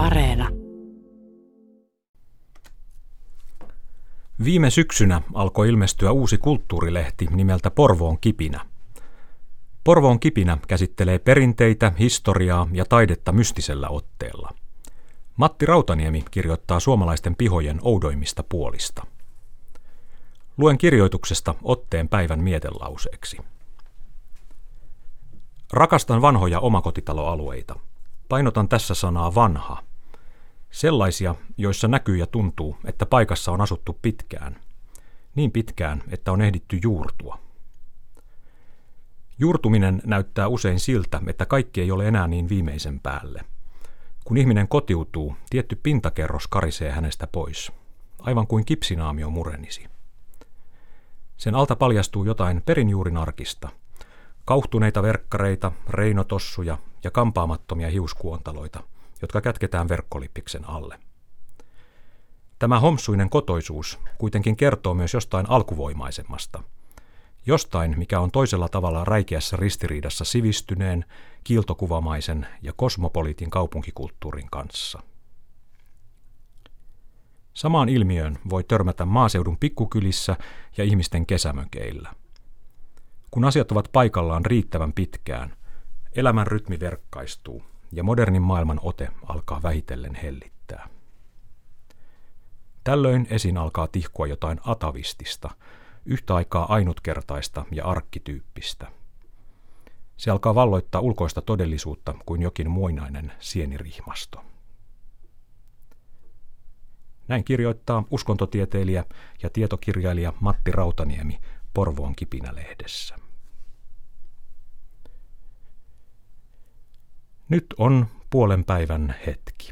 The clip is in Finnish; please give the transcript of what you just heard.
Areena. Viime syksynä alkoi ilmestyä uusi kulttuurilehti nimeltä Porvoon kipinä. Porvoon kipinä käsittelee perinteitä, historiaa ja taidetta mystisellä otteella. Matti Rautaniemi kirjoittaa suomalaisten pihojen oudoimmista puolista. Luen kirjoituksesta otteen päivän mietelauseeksi. Rakastan vanhoja omakotitaloalueita. Painotan tässä sanaa vanha. Sellaisia, joissa näkyy ja tuntuu, että paikassa on asuttu pitkään. Niin pitkään, että on ehditty juurtua. Juurtuminen näyttää usein siltä, että kaikki ei ole enää niin viimeisen päälle. Kun ihminen kotiutuu, tietty pintakerros karisee hänestä pois, aivan kuin kipsinaamio murenisi. Sen alta paljastuu jotain perinjuurinarkista – Kauhtuneita verkkareita, reinotossuja ja kampaamattomia hiuskuontaloita, jotka kätketään verkkolippiksen alle. Tämä homsuinen kotoisuus kuitenkin kertoo myös jostain alkuvoimaisemmasta. Jostain, mikä on toisella tavalla räikeässä ristiriidassa sivistyneen, kiiltokuvamaisen ja kosmopoliitin kaupunkikulttuurin kanssa. Samaan ilmiöön voi törmätä maaseudun pikkukylissä ja ihmisten kesämökeillä. Kun asiat ovat paikallaan riittävän pitkään, elämän rytmi verkkaistuu ja modernin maailman ote alkaa vähitellen hellittää. Tällöin esiin alkaa tihkua jotain atavistista, yhtä aikaa ainutkertaista ja arkkityyppistä. Se alkaa valloittaa ulkoista todellisuutta kuin jokin muinainen sienirihmasto. Näin kirjoittaa uskontotieteilijä ja tietokirjailija Matti Rautaniemi Porvoon kipinälehdessä. Nyt on puolen päivän hetki.